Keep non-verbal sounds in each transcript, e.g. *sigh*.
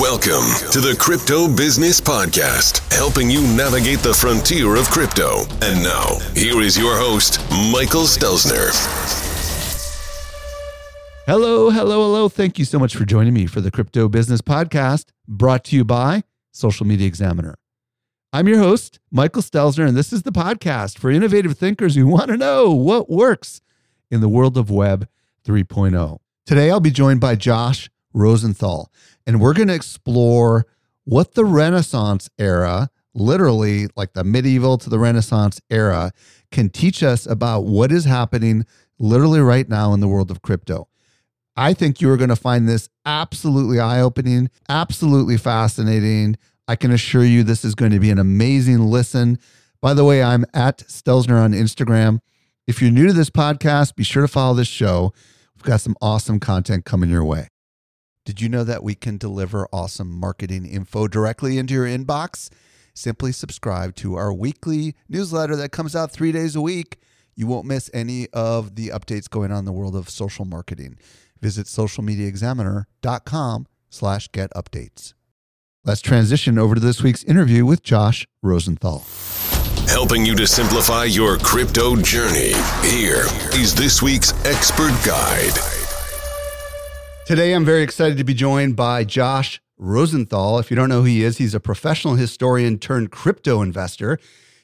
Welcome to the Crypto Business Podcast, helping you navigate the frontier of crypto. And now, here is your host, Michael Stelzner. Hello, hello, hello. Thank you so much for joining me for the Crypto Business Podcast, brought to you by Social Media Examiner. I'm your host, Michael Stelzner, and this is the podcast for innovative thinkers who want to know what works in the world of Web 3.0. Today, I'll be joined by Josh Rosenthal, and we're going to explore what the Renaissance era, literally like the medieval to the Renaissance era, can teach us about what is happening literally right now in the world of crypto. I think you are going to find this absolutely eye opening, absolutely fascinating. I can assure you this is going to be an amazing listen. By the way, I'm at Stelzner on Instagram. If you're new to this podcast, be sure to follow this show. We've got some awesome content coming your way. Did you know that we can deliver awesome marketing info directly into your inbox? Simply subscribe to our weekly newsletter that comes out three days a week. You won't miss any of the updates going on in the world of social marketing. Visit socialmediaexaminer.com slash get updates. Let's transition over to this week's interview with Josh Rosenthal. Helping you to simplify your crypto journey. Here is this week's expert guide. Today, I'm very excited to be joined by Josh Rosenthal. If you don't know who he is, he's a professional historian turned crypto investor.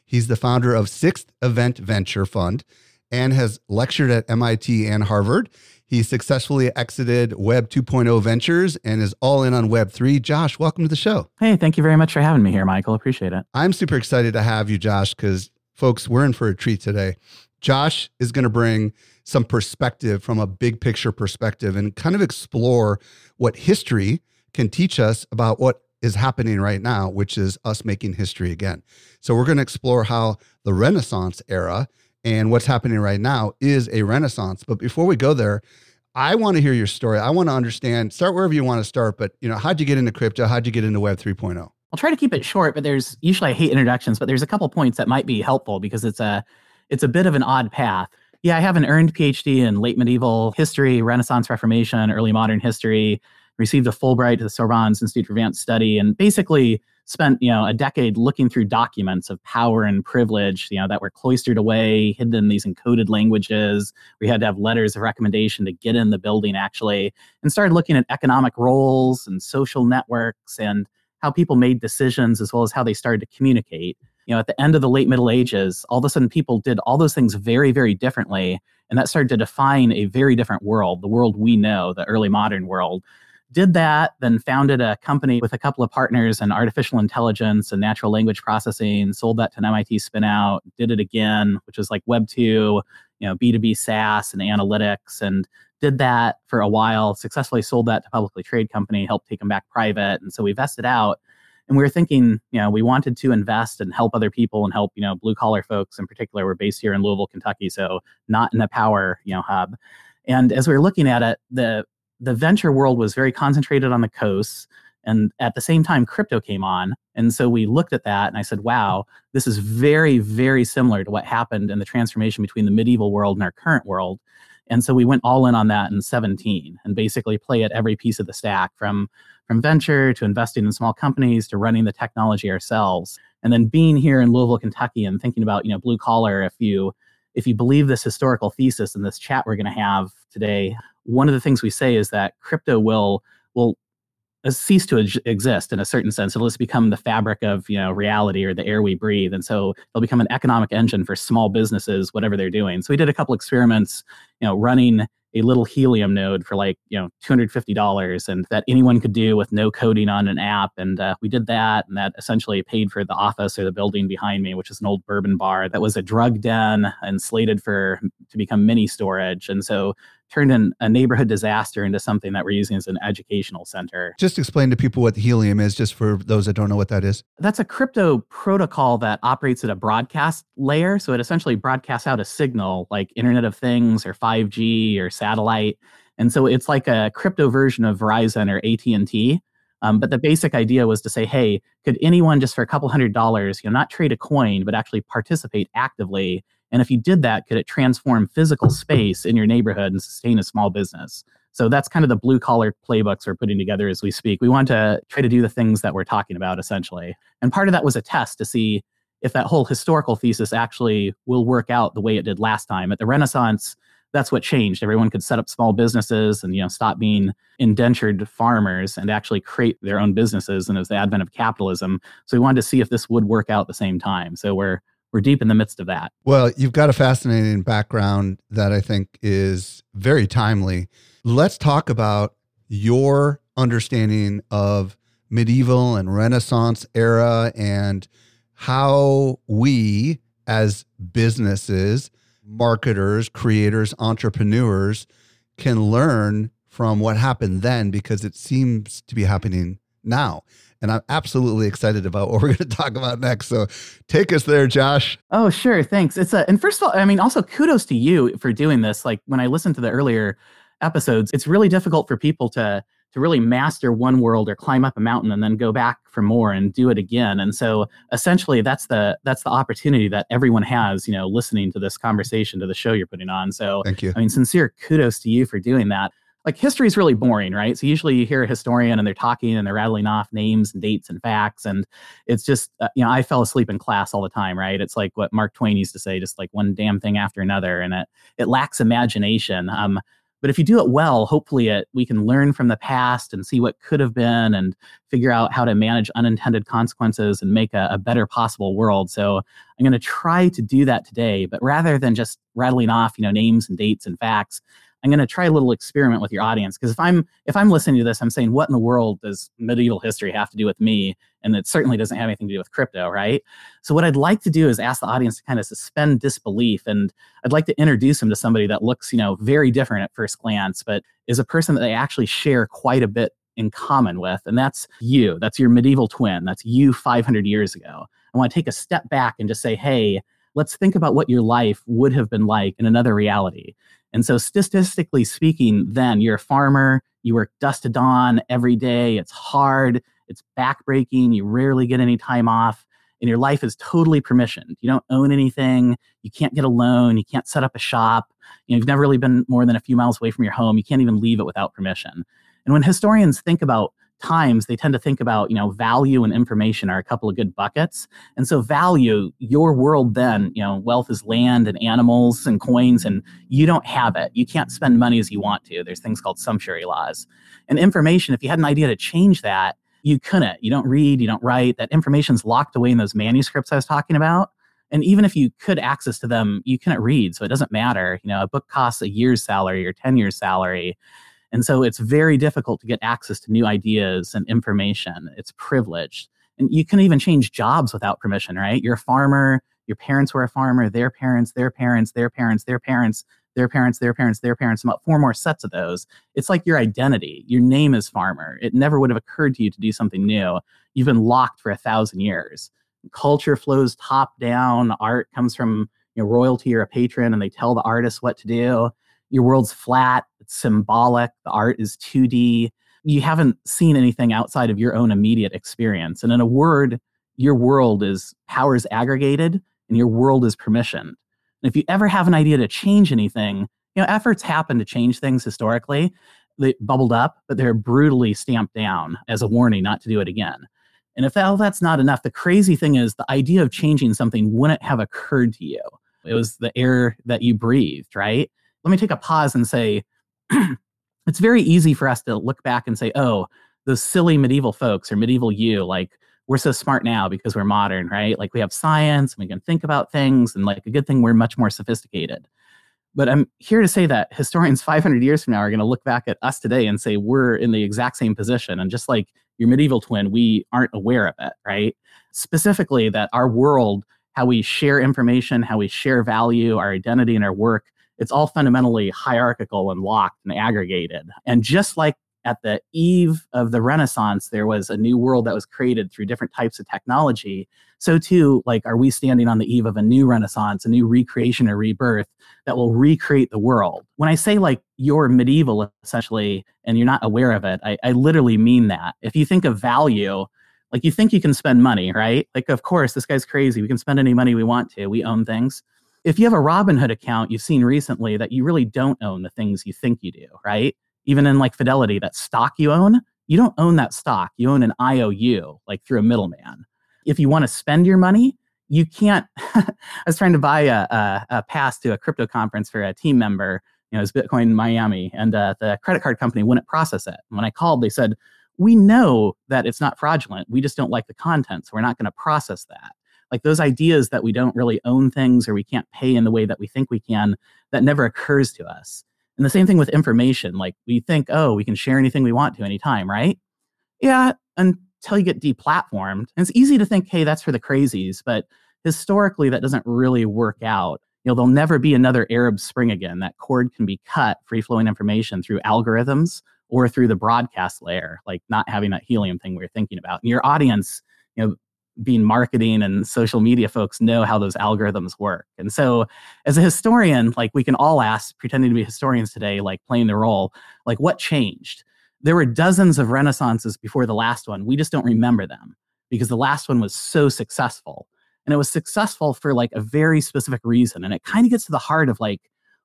He's the founder of Sixth Event Venture Fund and has lectured at MIT and Harvard. He successfully exited Web 2.0 ventures and is all in on Web 3. Josh, welcome to the show. Hey, thank you very much for having me here, Michael. Appreciate it. I'm super excited to have you, Josh, because folks, we're in for a treat today. Josh is going to bring some perspective from a big picture perspective and kind of explore what history can teach us about what is happening right now, which is us making history again. So, we're going to explore how the Renaissance era and what's happening right now is a Renaissance. But before we go there, I want to hear your story. I want to understand, start wherever you want to start, but you know, how'd you get into crypto? How'd you get into Web 3.0? I'll try to keep it short, but there's usually I hate introductions, but there's a couple points that might be helpful because it's a it's a bit of an odd path. Yeah, I have an earned PhD in late medieval history, Renaissance Reformation, early modern history, received a Fulbright to the Sorbonne's Institute for Advanced Study, and basically spent, you know, a decade looking through documents of power and privilege, you know, that were cloistered away, hidden in these encoded languages. We had to have letters of recommendation to get in the building actually, and started looking at economic roles and social networks and how people made decisions as well as how they started to communicate you know, at the end of the late Middle Ages, all of a sudden people did all those things very, very differently. And that started to define a very different world, the world we know, the early modern world. Did that, then founded a company with a couple of partners in artificial intelligence and natural language processing, sold that to an MIT spinout, did it again, which was like Web 2, you know, B2B SaaS and analytics, and did that for a while, successfully sold that to publicly trade company, helped take them back private. And so we vested out and we were thinking, you know, we wanted to invest and help other people and help, you know, blue collar folks in particular. We're based here in Louisville, Kentucky, so not in a power, you know, hub. And as we were looking at it, the the venture world was very concentrated on the coasts. And at the same time, crypto came on. And so we looked at that and I said, wow, this is very, very similar to what happened in the transformation between the medieval world and our current world. And so we went all in on that in 17 and basically play at every piece of the stack from from venture to investing in small companies to running the technology ourselves. And then being here in Louisville, Kentucky and thinking about, you know, blue collar, if you if you believe this historical thesis in this chat we're going to have today, one of the things we say is that crypto will will cease to exist in a certain sense. It'll just become the fabric of you know reality or the air we breathe, and so it'll become an economic engine for small businesses, whatever they're doing. So we did a couple experiments, you know, running a little helium node for like you know $250 and that anyone could do with no coding on an app and uh, we did that and that essentially paid for the office or the building behind me which is an old bourbon bar that was a drug den and slated for to become mini storage and so turned in a neighborhood disaster into something that we're using as an educational center. Just explain to people what Helium is, just for those that don't know what that is. That's a crypto protocol that operates at a broadcast layer. So it essentially broadcasts out a signal like Internet of Things or 5G or satellite. And so it's like a crypto version of Verizon or AT&T. Um, but the basic idea was to say, hey, could anyone just for a couple hundred dollars, you know, not trade a coin, but actually participate actively and if you did that, could it transform physical space in your neighborhood and sustain a small business? So that's kind of the blue collar playbooks we're putting together as we speak. We want to try to do the things that we're talking about essentially. And part of that was a test to see if that whole historical thesis actually will work out the way it did last time. At the Renaissance, that's what changed. Everyone could set up small businesses and you know stop being indentured farmers and actually create their own businesses. And it was the advent of capitalism. So we wanted to see if this would work out the same time. So we're we're deep in the midst of that. Well, you've got a fascinating background that I think is very timely. Let's talk about your understanding of medieval and Renaissance era and how we, as businesses, marketers, creators, entrepreneurs, can learn from what happened then because it seems to be happening now. And I'm absolutely excited about what we're going *laughs* to talk about next. So take us there, Josh. Oh, sure. Thanks. It's a, and first of all, I mean, also kudos to you for doing this. Like when I listened to the earlier episodes, it's really difficult for people to, to really master one world or climb up a mountain and then go back for more and do it again. And so essentially that's the that's the opportunity that everyone has, you know, listening to this conversation, to the show you're putting on. So thank you. I mean, sincere kudos to you for doing that like history is really boring, right? So usually you hear a historian and they're talking and they're rattling off names and dates and facts, and it's just uh, you know I fell asleep in class all the time, right? It's like what Mark Twain used to say, just like one damn thing after another, and it it lacks imagination. Um, but if you do it well, hopefully it we can learn from the past and see what could have been and figure out how to manage unintended consequences and make a, a better possible world. So I'm going to try to do that today, but rather than just rattling off you know names and dates and facts. I'm going to try a little experiment with your audience because if I'm if I'm listening to this, I'm saying, what in the world does medieval history have to do with me? And it certainly doesn't have anything to do with crypto, right? So what I'd like to do is ask the audience to kind of suspend disbelief, and I'd like to introduce them to somebody that looks, you know, very different at first glance, but is a person that they actually share quite a bit in common with, and that's you. That's your medieval twin. That's you 500 years ago. I want to take a step back and just say, hey, let's think about what your life would have been like in another reality. And so, statistically speaking, then you're a farmer, you work dusk to dawn every day. It's hard, it's backbreaking, you rarely get any time off, and your life is totally permissioned. You don't own anything, you can't get a loan, you can't set up a shop, you know, you've never really been more than a few miles away from your home, you can't even leave it without permission. And when historians think about times they tend to think about you know value and information are a couple of good buckets. And so value your world then you know wealth is land and animals and coins and you don't have it. You can't spend money as you want to. There's things called sumptuary laws. And information if you had an idea to change that you couldn't. You don't read you don't write. That information's locked away in those manuscripts i was talking about. And even if you could access to them you couldn't read so it doesn't matter. You know a book costs a year's salary or 10 years salary and so it's very difficult to get access to new ideas and information. It's privileged. And you can even change jobs without permission, right? You're a farmer, your parents were a farmer, their parents, their parents, their parents, their parents, their parents, their parents, their parents, about four more sets of those. It's like your identity. Your name is farmer. It never would have occurred to you to do something new. You've been locked for a thousand years. Culture flows top down. Art comes from you know, royalty or a patron, and they tell the artist what to do your world's flat, it's symbolic, the art is 2D. You haven't seen anything outside of your own immediate experience. And in a word, your world is powers aggregated and your world is permissioned. And if you ever have an idea to change anything, you know, efforts happen to change things historically. They bubbled up, but they're brutally stamped down as a warning not to do it again. And if that, that's not enough, the crazy thing is the idea of changing something wouldn't have occurred to you. It was the air that you breathed, right? Let me take a pause and say *clears throat* it's very easy for us to look back and say, oh, those silly medieval folks or medieval you, like we're so smart now because we're modern, right? Like we have science and we can think about things, and like a good thing we're much more sophisticated. But I'm here to say that historians *laughs* 500 years from now are going to look back at us today and say we're in the exact same position. And just like your medieval twin, we aren't aware of it, right? Specifically, that our world, how we share information, how we share value, our identity, and our work It's all fundamentally hierarchical and locked and aggregated. And just like at the eve of the Renaissance, there was a new world that was created through different types of technology. So too, like, are we standing on the eve of a new Renaissance, a new recreation or rebirth that will recreate the world? When I say like you're medieval essentially, and you're not aware of it, I, I literally mean that. If you think of value, like you think you can spend money, right? Like, of course, this guy's crazy. We can spend any money we want to. We own things. If you have a Robinhood account, you've seen recently that you really don't own the things you think you do, right? even in like Fidelity, that stock you own, you don't own that stock. You own an IOU, like through a middleman. If you want to spend your money, you can't. *laughs* I was trying to buy a, a, a, pass to a crypto conference for a team member. You know, it was Bitcoin Miami, and uh, the credit card company wouldn't process it. And when I called, they said, "We know that it's not fraudulent. We just don't like the content, so we're not going to process that." Like those ideas that we don't really own things or we can't pay in the way that we think we can, that never occurs to us. And the same thing with information. Like we think, oh, we can share anything we want to anytime, right? Yeah, until you get deplatformed. And it's easy to think, hey, that's for the crazies, but historically that doesn't really work out. You know, there'll never be another Arab Spring again. That cord can be cut, free flowing information through algorithms or through the broadcast layer, like not having that helium thing we are thinking about. And your audience, you know, being marketing and social media folks know how those algorithms work. And so as a historian, like we can all ask, pretending to be historians today, like playing the role, like what changed? There were dozens of renaissances before the last one. We just don't remember them because the last one was so successful. And it was successful for like a very specific reason. And it kind of gets to the heart of like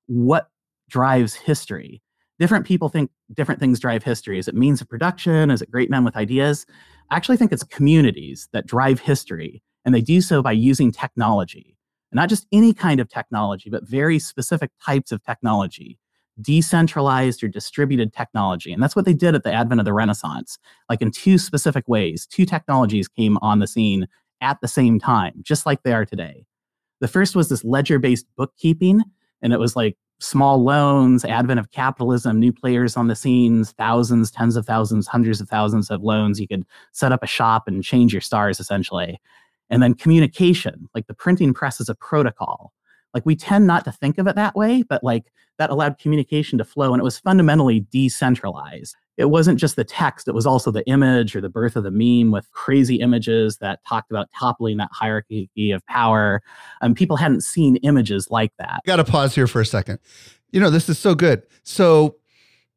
what drives history. Different people think different things drive history. Is it means of production? Is it great men with ideas? I actually think it's communities that drive history, and they do so by using technology. And not just any kind of technology, but very specific types of technology, decentralized or distributed technology. And that's what they did at the advent of the Renaissance. Like in two specific ways, two technologies came on the scene at the same time, just like they are today. The first was this ledger based bookkeeping, and it was like small loans, advent of capitalism, new players on the scenes, thousands, tens of thousands, hundreds of thousands of loans. You could set up a shop and change your stars essentially. And then communication, like the printing press is a protocol. Like we tend not to think of it that way, but like that allowed communication to flow and it was fundamentally decentralized. It wasn't just the text, it was also the image or the birth of the meme with crazy images that talked about toppling that hierarchy of power. And um, people hadn't seen images like that. Got to pause here for a second. You know, this is so good. So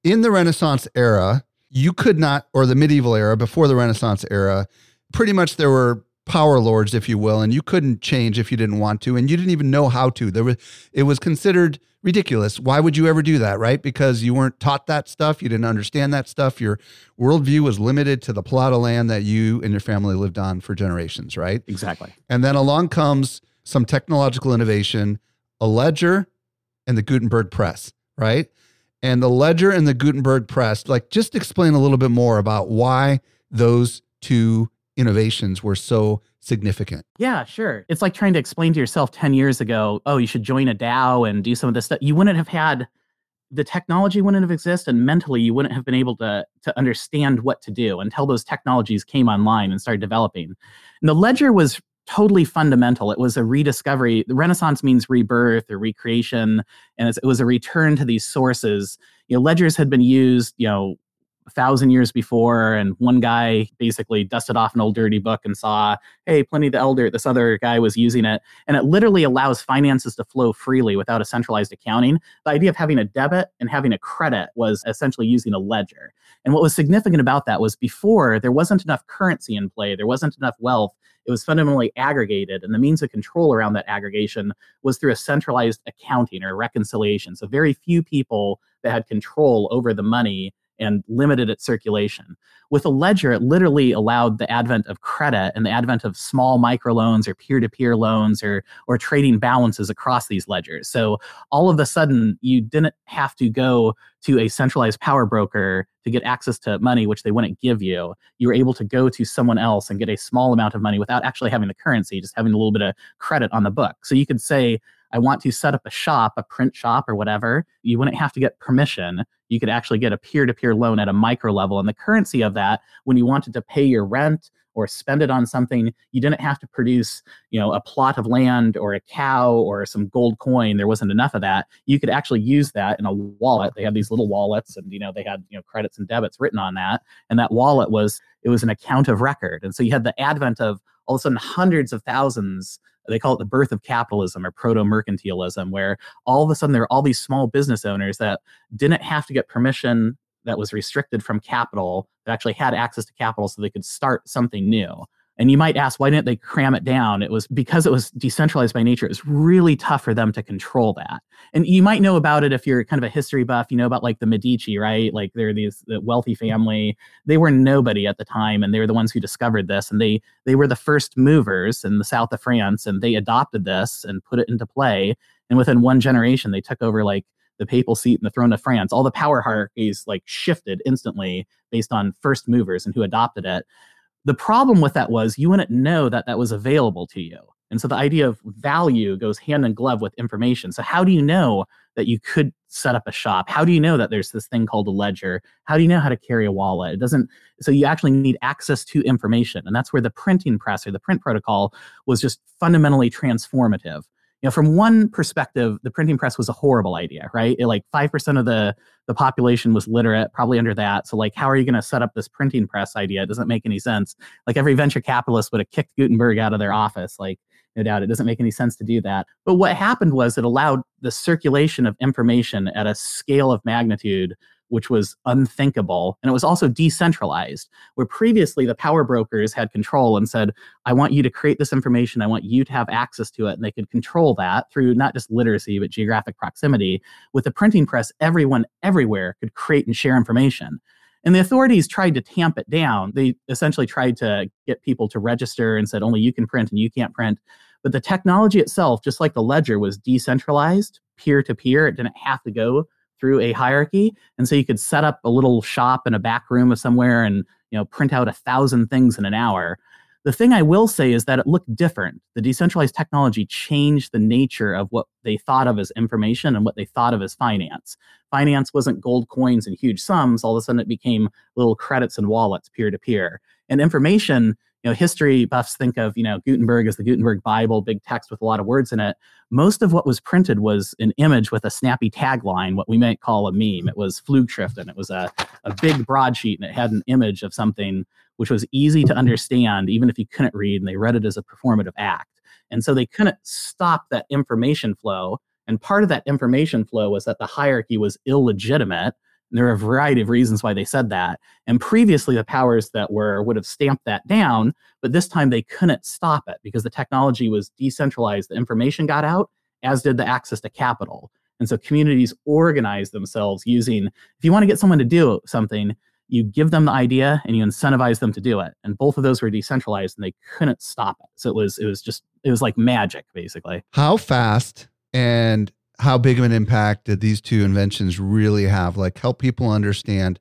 in the Renaissance era, you could not, or the medieval era before the Renaissance era, pretty much there were power lords, if you will, and you couldn't change if you didn't want to, and you didn't even know how to. There was it was considered ridiculous. Why would you ever do that, right? Because you weren't taught that stuff, you didn't understand that stuff. Your worldview was limited to the plot of land that you and your family lived on for generations, right? Exactly. And then along comes some technological innovation, a ledger, and the Gutenberg press, right? And the ledger and the Gutenberg press, like just explain a little bit more about why those two innovations were so significant. Yeah, sure. It's like trying to explain to yourself 10 years ago, oh, you should join a DAO and do some of this stuff. You wouldn't have had the technology wouldn't have existed and mentally you wouldn't have been able to to understand what to do until those technologies came online and started developing. And the ledger was totally fundamental. It was a rediscovery. The Renaissance means rebirth or recreation, and it was a return to these sources. You know, ledgers had been used, you know, a thousand years before, and one guy basically dusted off an old dirty book and saw, hey, Pliny the Elder, this other guy was using it. And it literally allows finances to flow freely without a centralized accounting. The idea of having a debit and having a credit was essentially using a ledger. And what was significant about that was before there wasn't enough currency in play, there wasn't enough wealth. It was fundamentally aggregated, and the means of control around that aggregation was through a centralized accounting or reconciliation. So, very few people that had control over the money and limited its circulation. With a ledger, it literally allowed the advent of credit and the advent of small microloans or peer-to-peer loans or or trading balances across these ledgers. So all of a sudden, you didn't have to go to a centralized power broker to get access to money, which they wouldn't give you. You were able to go to someone else and get a small amount of money without actually having the currency, just having a little bit of credit on the book. So you could say, I want to set up a shop, a print shop or whatever. You wouldn't have to get permission. You could actually get a peer-to-peer loan at a micro level. And the currency of that when you wanted to pay your rent or spend it on something you didn't have to produce you know a plot of land or a cow or some gold coin. There wasn't enough of that. You could actually use that in a wallet. They had these little wallets and you know they had you know credits and debits written on that. And that wallet was it was an account of record. And so you had the advent of all of a sudden hundreds of thousands they call it the birth of capitalism or proto mercantilism, where all of a sudden there are all these small business owners that didn't have to get permission that was restricted from capital that actually had access to capital so they could start something new. And you might ask, why didn't they cram it down? It was because it was decentralized by nature. It was really tough for them to control that. And you might know about it if you're kind of a history buff. You know about like the Medici, right? Like they're these the wealthy family. They were nobody at the time, and they were the ones who discovered this. And they they were the first movers in the south of France, and they adopted this and put it into play. And within one generation, they took over like the papal seat and the throne of France. All the power hierarchies like shifted instantly based on first movers and who adopted it. The problem with that was you wouldn't know that that was available to you. And so the idea of value goes hand in glove with information. So how do you know that you could set up a shop? How do you know that there's this thing called a ledger? How do you know how to carry a wallet? It doesn't so you actually need access to information. And that's where the printing press or the print protocol was just fundamentally transformative you know, from one perspective, the printing press was a horrible idea, right? It, like five percent of the the population was literate, probably under that. So, like, how are you going to set up this printing press idea? It doesn't make any sense. Like, every venture capitalist would have kicked Gutenberg out of their office. Like, no doubt, it doesn't make any sense to do that. But what happened was it allowed the circulation of information at a scale of magnitude which was unthinkable. And it was also decentralized, where previously the power brokers had control and said, I want you to create this information. I want you to have access to it. And they could control that through not just literacy, but geographic proximity. With the printing press, everyone everywhere could create and share information. And the authorities tried to tamp it down. They essentially tried to get people to register and said, only you can print and you can't print. But the technology itself, just like the ledger, was decentralized, peer to peer. It didn't have to go through a hierarchy. And so you could set up a little shop in a back room of somewhere and you know print out a thousand things in an hour. The thing I will say is that it looked different. The decentralized technology changed the nature of what they thought of as information and what they thought of as finance. Finance wasn't gold coins and huge sums. All of a sudden, it became little credits and wallets peer to peer. And information you know, history buffs think of, you know, Gutenberg as the Gutenberg Bible, big text with a lot of words in it. Most of what was printed was an image with a snappy tagline, what we might call a meme. It was Flugschriften. It was a, a big broadsheet and it had an image of something which was easy to understand, even if you couldn't read, and they read it as a performative act. And so they couldn't stop that information flow. And part of that information flow was that the hierarchy was illegitimate there are a variety of reasons why they said that. And previously, the powers that were would have stamped that down, but this time they couldn't stop it because the technology was decentralized. The information got out, as did the access to capital. And so communities organize themselves using, if you want to get someone to do something, you give them the idea and you incentivize them to do it. And both of those were decentralized and they couldn't stop it. So it was, it was just, it was like magic, basically. How fast and how big of an impact did these two inventions really have? Like, help people understand.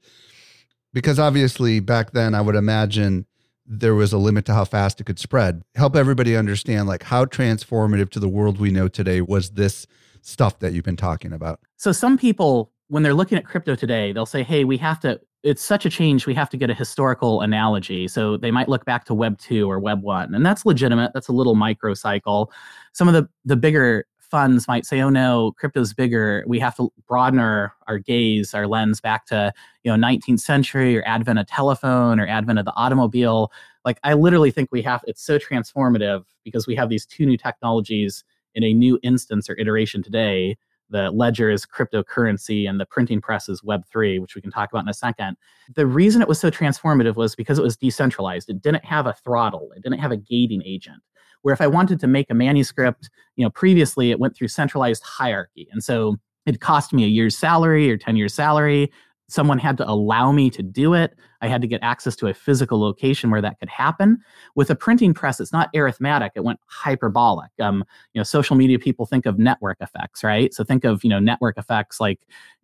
Because obviously, back then, I would imagine there was a limit to how fast it could spread. Help everybody understand, like, how transformative to the world we know today was this stuff that you've been talking about. So, some people, when they're looking at crypto today, they'll say, hey, we have to, it's such a change, we have to get a historical analogy. So, they might look back to Web 2 or Web 1, and that's legitimate. That's a little microcycle. Some of the, the bigger funds might say, oh no, crypto's bigger. We have to broaden our, our gaze, our lens back to, you know, 19th century or advent of telephone or advent of the automobile. Like I literally think we have, it's so transformative because we have these two new technologies in a new instance or iteration today. The ledger is cryptocurrency and the printing press is Web3, which we can talk about in a second. The reason it was so transformative was because it was decentralized. It didn't have a throttle, it didn't have a gating agent where if I wanted to make a manuscript, you know, previously it went through centralized hierarchy. And so it cost me a year's salary or 10 years salary. Someone had to allow me to do it. I had to get access to a physical location where that could happen. With a printing press, it's not arithmetic; it went hyperbolic. Um, you know, social media people think of network effects, right? So think of you know network effects like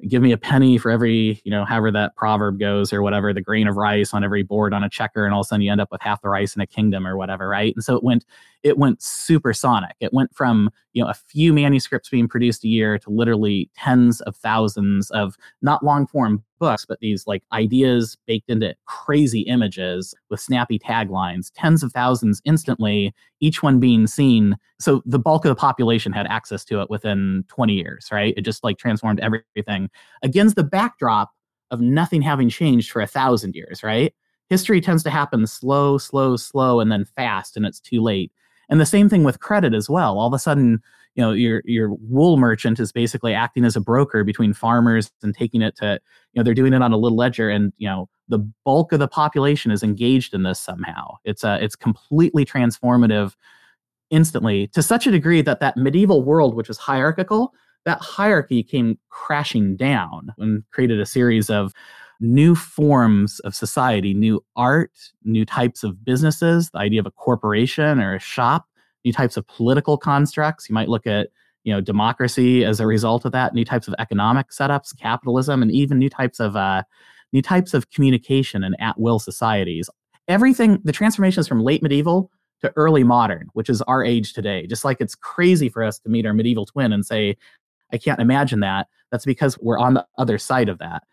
give me a penny for every you know however that proverb goes or whatever the grain of rice on every board on a checker, and all of a sudden you end up with half the rice in a kingdom or whatever, right? And so it went it went supersonic. It went from you know a few manuscripts being produced a year to literally tens of thousands of not long form books, but these like ideas baked into crazy images with snappy taglines, tens of thousands instantly, each one being seen. So the bulk of the population had access to it within 20 years, right? It just like transformed everything against the backdrop of nothing having changed for a thousand years, right? History tends to happen slow, slow, slow, and then fast, and it's too late. And the same thing with credit as well. All of a sudden, you know, your your wool merchant is basically acting as a broker between farmers and taking it to, you know, they're doing it on a little ledger, and you know, the bulk of the population is engaged in this somehow. It's a it's completely transformative instantly to such a degree that that medieval world, which was hierarchical, that hierarchy came crashing down and created a series of new forms of society, new art, new types of businesses, the idea of a corporation or a shop, new types of political constructs. You might look at you know democracy as a result of that, new types of economic setups, capitalism, and even new types of uh, new types of communication and at will societies. Everything, the transformations from late medieval to early modern, which is our age today. Just like it's crazy for us to meet our medieval twin and say, I can't imagine that. That's because we're on the other side of that.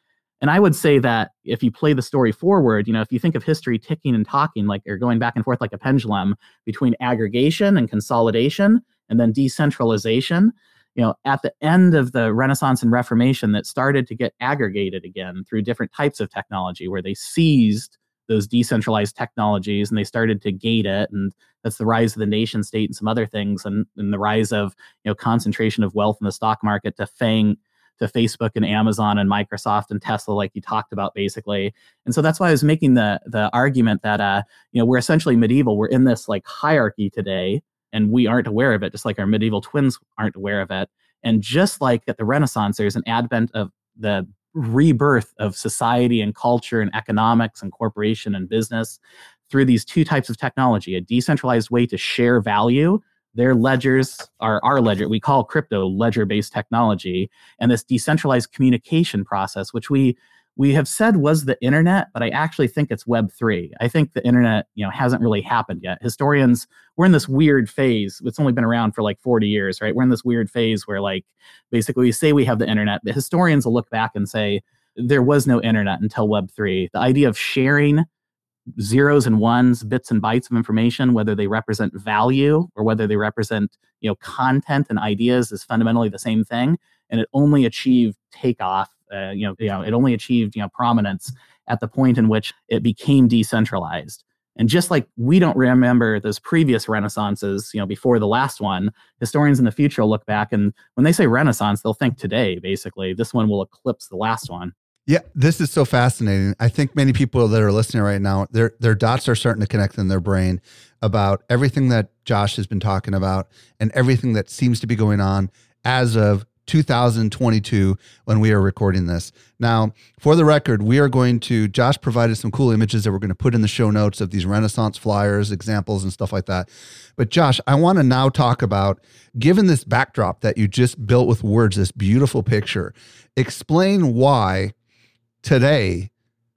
And I would say that if you play the story forward, you know, if you think of history ticking and talking, like or going back and forth like a pendulum between aggregation and consolidation and then decentralization, you know, at the end of the Renaissance and Reformation that started to get aggregated again through different types of technology where they seized those decentralized technologies and they started to gate it and that's the rise of the nation state and some other things and, and the rise of you know concentration of wealth in the stock market to FAANG to Facebook and Amazon and Microsoft and Tesla, like you talked about, basically. And so that's why I was making the the argument that uh, you know we're essentially medieval. We're in this like hierarchy today, and we aren't aware of it, just like our medieval twins aren't aware of it. And just like at the Renaissance, there's an advent of the rebirth of society and culture and economics and corporation and business through these two types of technology a decentralized way to share value their ledgers are our ledger. We call crypto ledger based technology. And this decentralized communication process, which we we have said was the internet, but I actually think it's Web three. I think the internet, you know, hasn't really happened yet. Historians, we're in this weird phase. It's only been around for like 40 years, right? We're in this weird phase where like basically we say we have the internet, but historians will look back and say there was no internet until Web three. The idea of sharing zeros and ones, bits and bytes of information, whether they represent value or whether they represent you know content and ideas, is fundamentally the same thing. And it only achieved takeoff. Uh, you know, you know, it only achieved you know prominence at the point in which it became decentralized. And just like we don't remember those previous renaissances, you know, before the last one, historians in the future will look back and when they say renaissance, they'll think today, basically. This one will eclipse the last one. Yeah, this is so fascinating. I think many people that are listening right now, their their dots are starting to connect in their brain about everything that Josh has been talking about and everything that seems to be going on as of 2022 when we are recording this. Now, for the record, we are going to Josh provided some cool images that we're going to put in the show notes of these Renaissance flyers, examples and stuff like that. But Josh, I want to now talk about given this backdrop that you just built with words, this beautiful picture, explain why today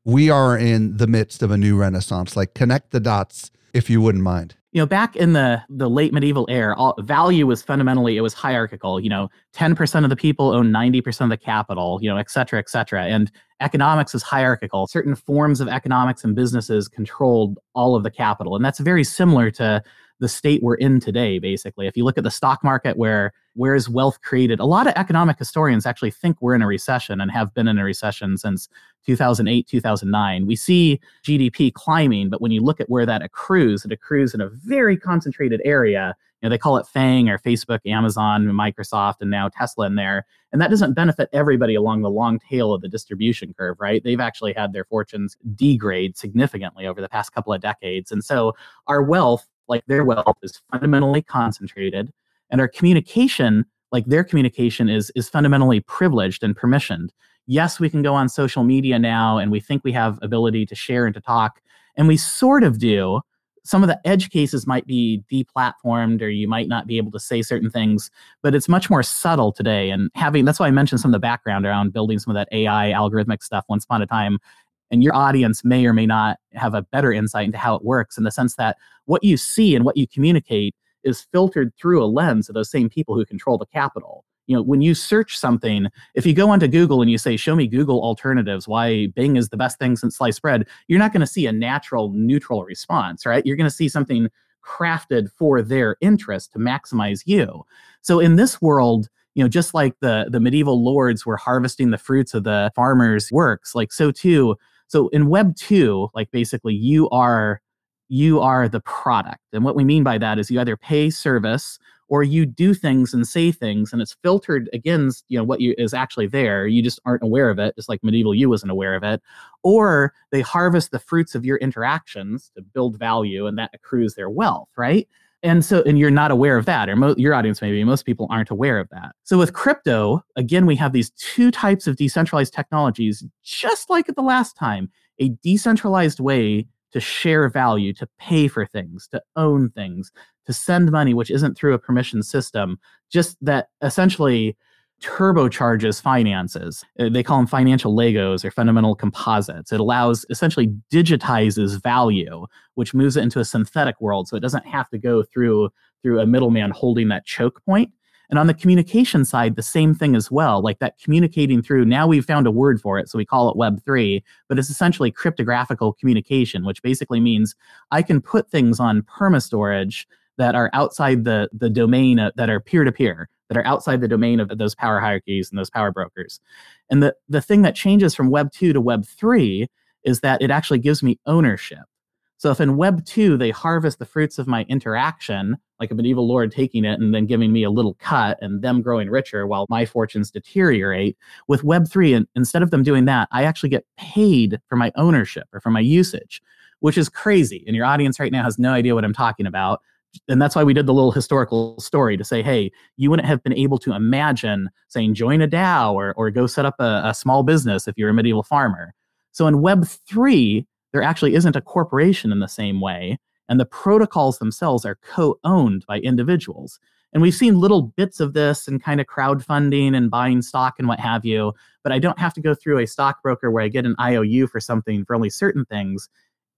we are in the midst of a new renaissance. Like connect the dots if you wouldn't mind. You know back in the the late medieval era all, value was fundamentally it was hierarchical. You know 10% of the people own 90% of the capital you know et cetera et cetera. And economics is hierarchical. Certain forms of economics and businesses controlled all of the capital. And that's very similar to the state we're in today basically. If you look at the stock market where where is wealth created a lot of economic historians actually think we're in a recession and have been in a recession since 2008 2009 we see gdp climbing but when you look at where that accrues it accrues in a very concentrated area. You know they call it FAANG or facebook amazon microsoft and now tesla in there. And that doesn't benefit everybody along the long tail of the distribution curve right? They've actually had their fortunes degrade significantly over the past couple of decades. And so our wealth like their wealth is fundamentally concentrated and our communication like their communication is is fundamentally privileged and permissioned yes, we can go on social media now and we think we have ability to share and to talk, and we sort of do. Some of the edge cases might be deplatformed or you might not be able to say certain things, but it's much more subtle today. And having that's why I mentioned some of the background around building some of that AI algorithmic stuff once upon a time. And your audience may or may not have a better insight into how it works in the sense that what you see and what you communicate is filtered through a lens of those same people who control the capital. You know when you search something if you go onto google and you say show me google alternatives why bing is the best thing since sliced bread you're not going to see a natural neutral response right? You're going to see something crafted for their interest to maximize you. So in this world you know just like the the medieval lords were harvesting the fruits of the farmers works like so too so in web 2 like basically you are you are the product and what we mean by that is you either pay service or you do things and say things and it's filtered against you know what you, is actually there. You just aren't aware of it just like medieval you wasn't aware of it. Or they harvest the fruits of your interactions to build value and that accrues their wealth right and so and you're not aware of that or mo- your audience maybe most people aren't aware of that. So with crypto again we have these two types of decentralized technologies just like the last time a decentralized way to share value, to pay for things, to own things, to send money, which isn't through a permission system, just that essentially turbocharges finances. Uh, they call them financial Legos or fundamental composites. It allows essentially digitizes value, which moves it into a synthetic world. So it doesn't have to go through through a middleman holding that choke point. And on the communication side, the same thing as well, like that communicating through. Now we've found a word for it, so we call it Web3, but it's essentially cryptographical communication, which basically means I can put things on perma-storage that are outside the, the domain, of, that are peer to peer, that are outside the domain of those power hierarchies and those power brokers. And the, the thing that changes from Web 2 to Web 3 is that it actually gives me ownership. So if in Web 2 they harvest the fruits of my interaction, like a medieval lord taking it and then giving me a little cut and them growing richer while my fortunes deteriorate, with Web 3, and instead of them doing that, I actually get paid for my ownership or for my usage, which is crazy. And your audience right now has no idea what I'm talking about. And that's why we did the little historical story to say, hey, you wouldn't have been able to imagine saying join a DAO or, or go set up a, a small business if you're a medieval farmer. So in Web 3, there actually isn't a corporation in the same way. And the protocols themselves are co owned by individuals. And we've seen little bits of this and kind of crowdfunding and buying stock and what have you. But I don't have to go through a stockbroker where I get an IOU for something for only certain things.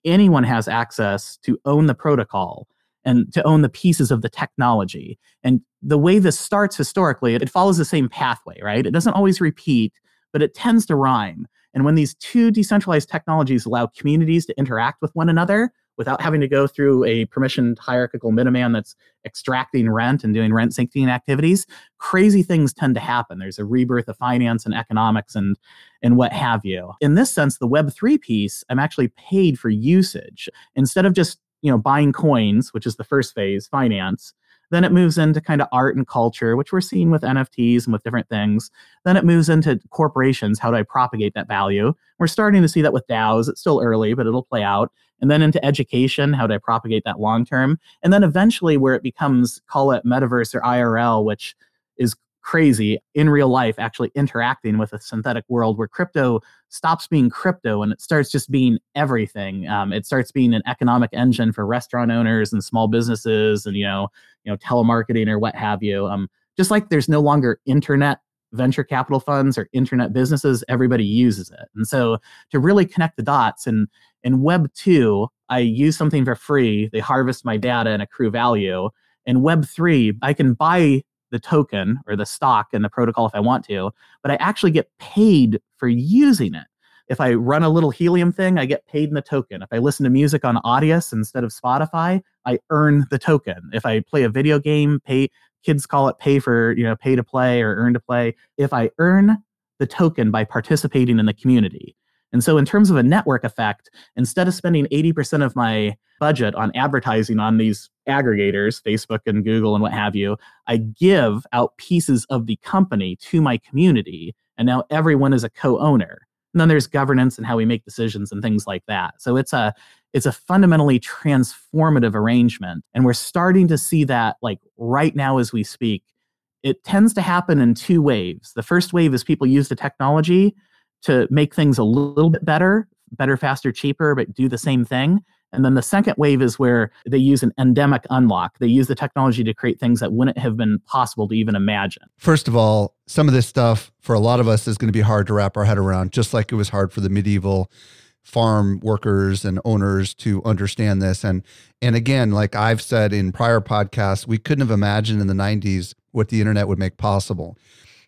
Anyone has access to own the protocol and to own the pieces of the technology. And the way this starts historically, it follows the same pathway, right? It doesn't always repeat, but it tends to rhyme. And when these two decentralized technologies allow communities to interact with one another without having to go through a permissioned hierarchical middleman that's extracting rent and doing rent seeking activities, crazy things tend to happen. There's a rebirth of finance and economics and and what have you. In this sense, the Web3 piece, I'm actually paid for usage. Instead of just, you know, buying coins, which is the first phase, finance, then it moves into kind of art and culture, which we're seeing with NFTs and with different things. Then it moves into corporations. How do I propagate that value? We're starting to see that with DAOs. It's still early, but it'll play out. And then into education. How do I propagate that long term? And then eventually, where it becomes, call it metaverse or IRL, which is crazy in real life actually interacting with a synthetic world where crypto stops being crypto and it starts just being everything. Um, it starts being an economic engine for restaurant owners and small businesses and you know you know telemarketing or what have you. Um, just like there's no longer internet venture capital funds or internet businesses everybody uses it. And so to really connect the dots and in web 2 i use something for free. They harvest my data and accrue value. In web 3 i can buy the token or the stock in the protocol if I want to, but I actually get paid for using it. If I run a little Helium thing, I get paid in the token. If I listen to music on Audius instead of Spotify, I earn the token. If I play a video game, pay kids call it pay for, you know, pay to play or earn to play. If I earn the token by participating in the community. And so, in terms of a network effect, instead of spending 80% of my budget on advertising on these aggregators, Facebook and Google and what have you, I give out pieces of the company to my community. And now everyone is a co owner. And then there's governance and how we make decisions and things like that. So it's a it's a fundamentally transformative arrangement. And we're starting to see that like right now as we speak. It tends to happen in two waves. The first wave is people use the technology to make things a little bit better, better, faster, cheaper, but do the same thing. And then the second wave is where they use an endemic unlock. They use the technology to create things that wouldn't have been possible to even imagine. First of all, some of this stuff for a lot of us is going to be hard to wrap our head around, just like it was hard for the medieval farm workers and owners to understand this. And and again, like I've said in prior podcasts, we couldn't have imagined in the 90s what the internet would make possible.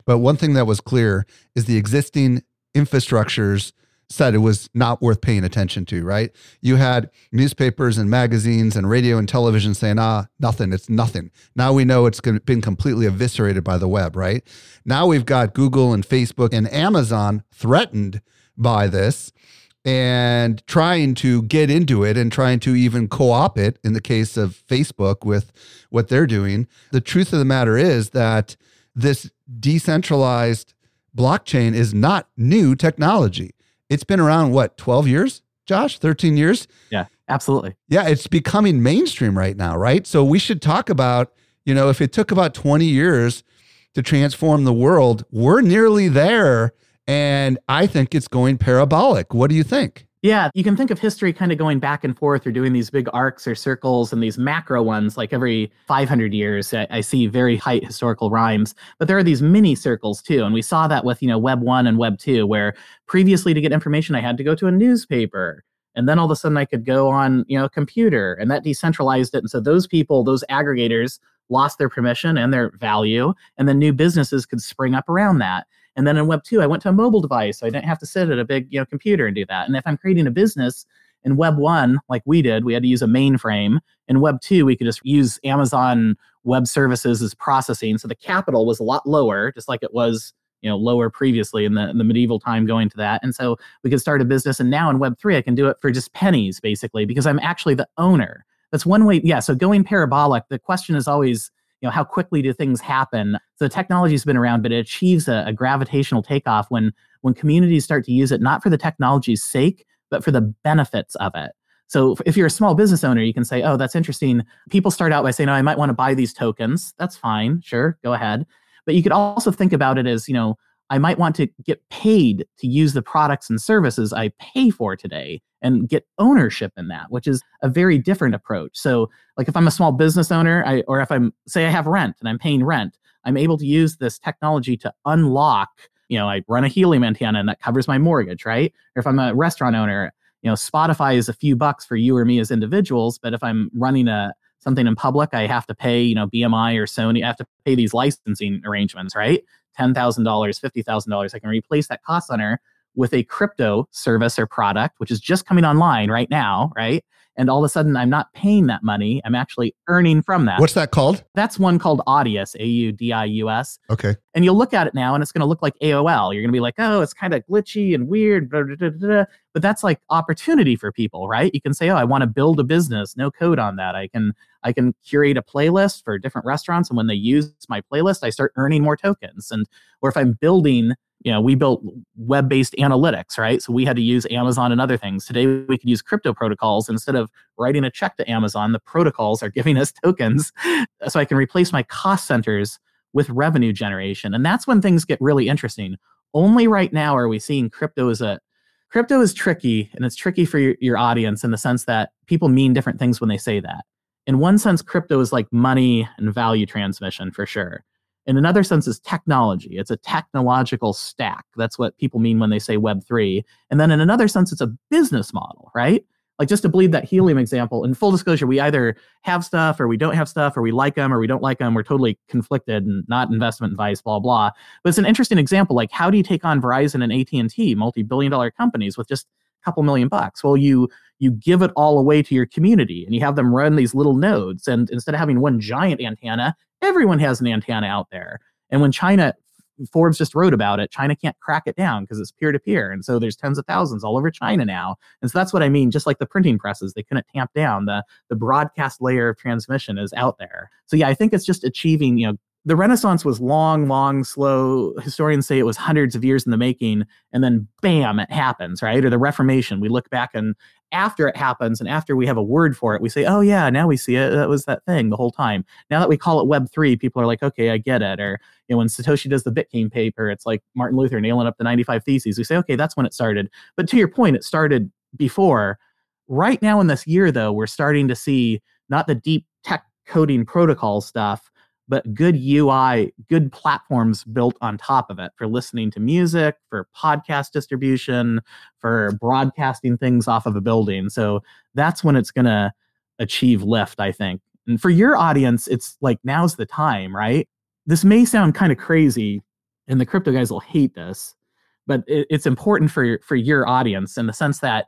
But one thing that was clear is the existing infrastructures said it was not worth paying attention to, right? You had newspapers and magazines and radio and television saying, ah, nothing, it's nothing. Now we know it's been completely eviscerated by the web, right? Now we've got Google and Facebook and Amazon threatened by this and trying to get into it and trying to even co op it in the case of Facebook with what they're doing. The truth of the matter is that this decentralized blockchain is not new technology. It's been around, what, 12 years, Josh? 13 years? Yeah, absolutely. Yeah, it's becoming mainstream right now, right? So we should talk about, you know, if it took about 20 years to transform the world, we're nearly there. And I think it's going parabolic. What do you think? Yeah, you can think of history kind of going back and forth or doing these big arcs or circles and these macro ones like every 500 years. I, see very high historical rhymes, but there are these mini circles too. And we saw that with, you know, Web 1 and Web 2, where previously to get information, I had to go to a newspaper. And then all of a sudden I could go on, you know, a computer and that decentralized it. And so those people, those aggregators lost their permission and their value. And then new businesses could spring up around that. And then in Web 2, I went to a mobile device. So I didn't have to sit at a big you know, computer and do that. And if I'm creating a business in Web 1, like we did, we had to use a mainframe. In Web 2, we could just use Amazon Web Services as processing. So the capital was a lot lower, just like it was you know lower previously in the, in the medieval time going to that and so we could start a business and now in web 3 i can do it for just pennies basically because i'm actually the owner that's one way yeah so going parabolic the question is always you know how quickly do things happen? So the technology's been around but it achieves a, a gravitational takeoff when when communities start to use it not for the technology's sake but for the benefits of it. So if you're a small business owner you can say oh that's interesting. People start out by saying oh i might want to buy these tokens. That's fine sure go ahead. But you could also think about it as you know I might want to get paid to use the products and services I pay for today and get ownership in that, which is a very different approach. So, like if I'm a small business owner, I, or if I'm, say, I have rent and I'm paying rent, I'm able to use this technology to unlock, you know, I run a helium antenna and that covers my mortgage, right? Or if I'm a restaurant owner, you know, Spotify is a few bucks for you or me as individuals, but if I'm running a something in public, I have to pay, you know, BMI or Sony, I have to pay these licensing arrangements, right? $10,000, $50,000. I can replace that cost center with a crypto service or product, which is just coming online right now, right? And all of a sudden, I'm not paying that money. I'm actually earning from that. What's that called? That's one called Audius, A U D I U S. Okay. And you'll look at it now and it's going to look like AOL. You're going to be like, oh, it's kind of glitchy and weird. Blah, blah, blah, but that's like opportunity for people, right? You can say, oh, I want to build a business, no code on that. I can I can curate a playlist for different restaurants. And when they use my playlist, I start earning more tokens. And or if I'm building you know, we built web-based analytics, right? So we had to use Amazon and other things. Today we could use crypto protocols instead of writing a check to Amazon. The protocols are giving us *laughs* tokens, uh, so I can replace my cost centers with revenue generation, and that's when things get really interesting. Only right now are we seeing crypto as a crypto is tricky, and it's tricky for your, your audience in the sense that people mean different things when they say that. In one sense, crypto is like money and value transmission for sure in another sense is technology. It's a technological stack. That's what people mean when they say web3 and then in another sense it's a business model right? Like just to bleed that helium example in full disclosure we either have stuff or we don't have stuff or we like them or we don't like them we're totally conflicted and not investment advice blah blah. But it's an interesting example. Like how do you take on verizon and at&t multi-billion dollar companies with just a couple million bucks? Well you you give it all away to your community and you have them run these little nodes and instead of having one giant antenna everyone has an antenna out there. And when China, Forbes just wrote about it, China can't crack it down because it's peer to peer. And so there's tens of thousands all over China now. And so that's what I mean. Just like the printing presses, they couldn't tamp down the, the broadcast layer of transmission is out there. So yeah, I think it's just achieving, you know, the Renaissance was long, long, slow. Historians say it was hundreds of years in the making, and then bam, it happens, right? Or the Reformation. We look back and after it happens and after we have a word for it, we say, oh, yeah, now we see it. That was that thing the whole time. Now that we call it Web3, people are like, okay, I get it. Or, you know, when Satoshi does the Bitcoin paper, it's like Martin Luther nailing up the 95 Theses. We say, okay, that's when it started. But to your point, it started before. Right now in this year, though, we're starting to see not the deep tech coding protocol stuff, but good UI, good platforms built on top of it for listening to music, for podcast distribution, for broadcasting things off of a building. So that's when it's going to achieve lift, I think. And for your audience, it's like now's the time, right? This may sound kind of crazy, and the crypto guys will hate this, but it's important for for your audience in the sense that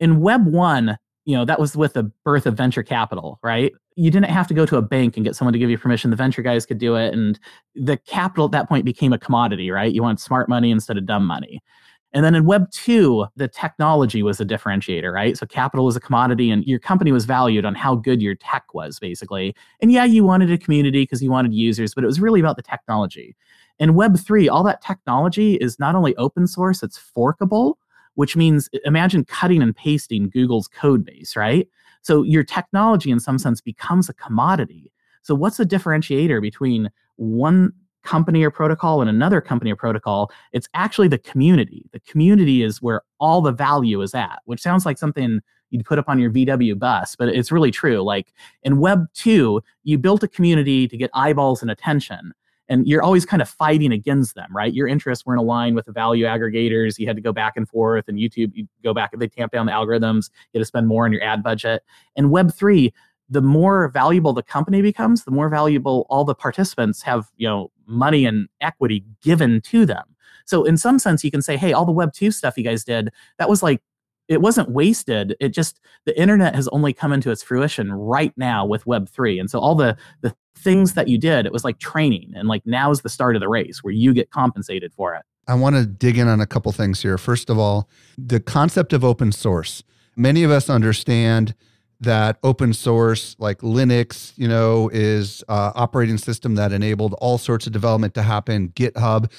in Web one, you know that was with the birth of venture capital right? You didn't have to go to a bank and get someone to give you permission. The venture guys could do it. And the capital at that point became a commodity right? You want smart money instead of dumb money. And then in web 2 the technology was a differentiator right? So capital was a commodity and your company was valued on how good your tech was basically. And yeah you wanted a community because you wanted users but it was really about the technology. In web 3 all that technology is not only open source it's forkable which means imagine cutting and pasting Google's code base, right? So your technology, in some sense, becomes a commodity. So, what's the differentiator between one company or protocol and another company or protocol? It's actually the community. The community is where all the value is at, which sounds like something you'd put up on your VW bus, but it's really true. Like in Web 2, you built a community to get eyeballs and attention and you're always kind of fighting against them, right? Your interests weren't aligned with the value aggregators. You had to go back and forth, and YouTube, you go back and they tamp down the algorithms. You had to spend more on your ad budget. And Web3, the more valuable the company becomes, the more valuable all the participants have, you know, money and equity given to them. So in some sense, you can say, hey, all the Web2 stuff you guys did, that was like it wasn't wasted it just the internet has only come into its fruition right now with web 3 and so all the the things that you did it was like training and like now is the start of the race where you get compensated for it. I want to dig in on a couple things here. First of all the concept of open source. Many of us understand that open source like linux you know is uh, operating system that enabled all sorts of development to happen github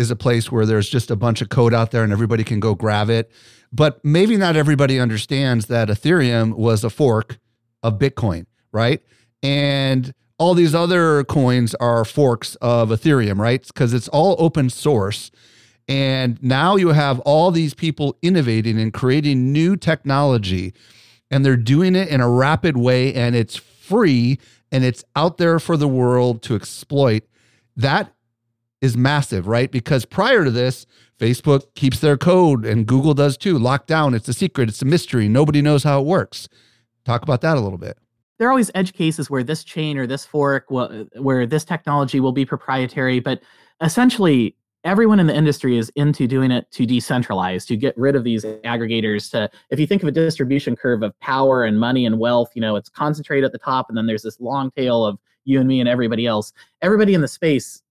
is a place where there's just a bunch of code out there and everybody can go grab it but maybe not everybody understands that Ethereum was a fork of Bitcoin, right? And all these other coins are forks of Ethereum, right? Because it's all open source. And now you have all these people innovating and creating new technology, and they're doing it in a rapid way, and it's free and it's out there for the world to exploit. That is massive, right? Because prior to this, Facebook keeps their code and Google does too. Locked down. It's a secret. It's a mystery. Nobody knows how it works. Talk about that a little bit. There are always edge cases where this chain or this fork, will, where this technology will be proprietary, but essentially everyone in the industry is into doing it to decentralize to get rid of these aggregators to if you think of a distribution curve of power and money and wealth you know it's concentrated at the top and then there's this long tail of you and me and everybody else everybody in the space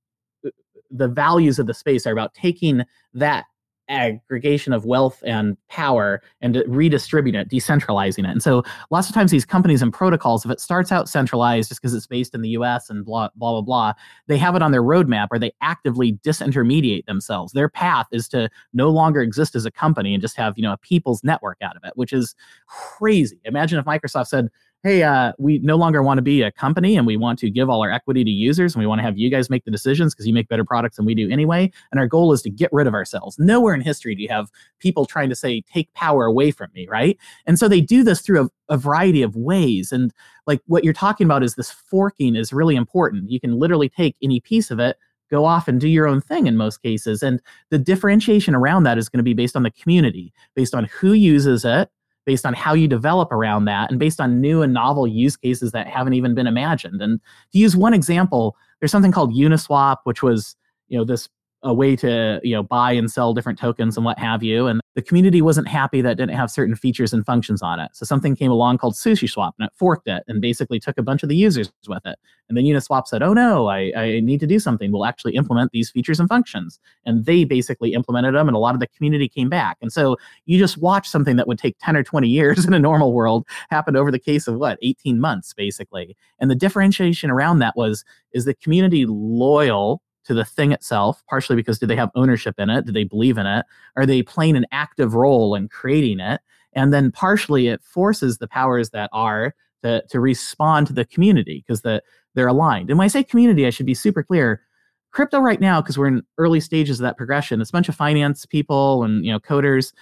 the values of the space are about taking that aggregation of wealth and power and redistribute it, decentralizing it. And so lots of times these companies and protocols, if it starts out centralized just because it's based in the US and blah, blah, blah, blah, they have it on their roadmap or they actively disintermediate themselves. Their path is to no longer exist as a company and just have, you know, a people's network out of it, which is crazy. Imagine if Microsoft said, hey, uh, we no longer want to be a company and we want to give all our equity to users and we want to have you guys make the decisions because you make better products than we do anyway. And our goal is to get rid of ourselves. Nowhere in history do you have people trying to say, take power away from me, right? And so they do this through a, a variety of ways. And like what you're talking about is this forking is really important. You can literally take any piece of it go off and do your own thing in most cases. And the differentiation around that is going to be based on the community, based on who uses it, based on how you develop around that and based on new and novel use cases that haven't even been imagined. And to use one example, there's something called Uniswap, which was, you know, this a way to you know buy and sell different tokens and what have you and the community wasn't happy that didn't have certain features and functions on it. So something came along called SushiSwap and it forked it and basically took a bunch of the users with it. And then uniswap said oh no I, I need to do something. We'll actually implement these features and functions. And they basically implemented them and a lot of the community came back. And so you just watch something that would take 10 or 20 years *laughs* in a normal world happen over the case of what 18 months basically. And the differentiation around that was is the community loyal to the thing itself, partially because do they have ownership in it? Do they believe in it? Are they playing an active role in creating it? And then partially it forces the powers that are to, to respond to the community because the, they're aligned. And when I say community, I should be super clear. Crypto right now, because we're in early stages of that progression, it's a bunch of finance people and you know coders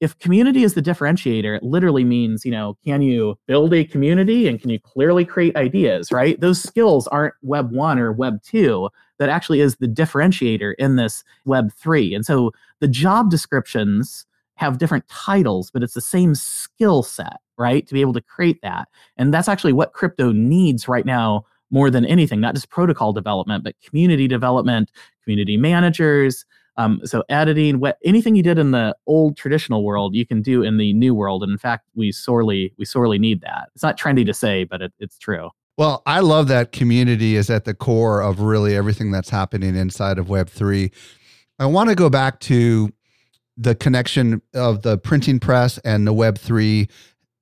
if community is the differentiator, it literally means, you know, can you build a community and can you clearly create ideas, right? Those skills aren't web one or web two. That actually is the differentiator in this web three. And so the job descriptions have different titles, but it's the same skill set, right? To be able to create that. And that's actually what crypto needs right now more than anything, not just protocol development, but community development, community managers, um, so editing, what anything you did in the old traditional world, you can do in the new world. And in fact, we sorely we sorely need that. It's not trendy to say, but it, it's true. Well, I love that community is at the core of really everything that's happening inside of Web three. I want to go back to the connection of the printing press and the Web three,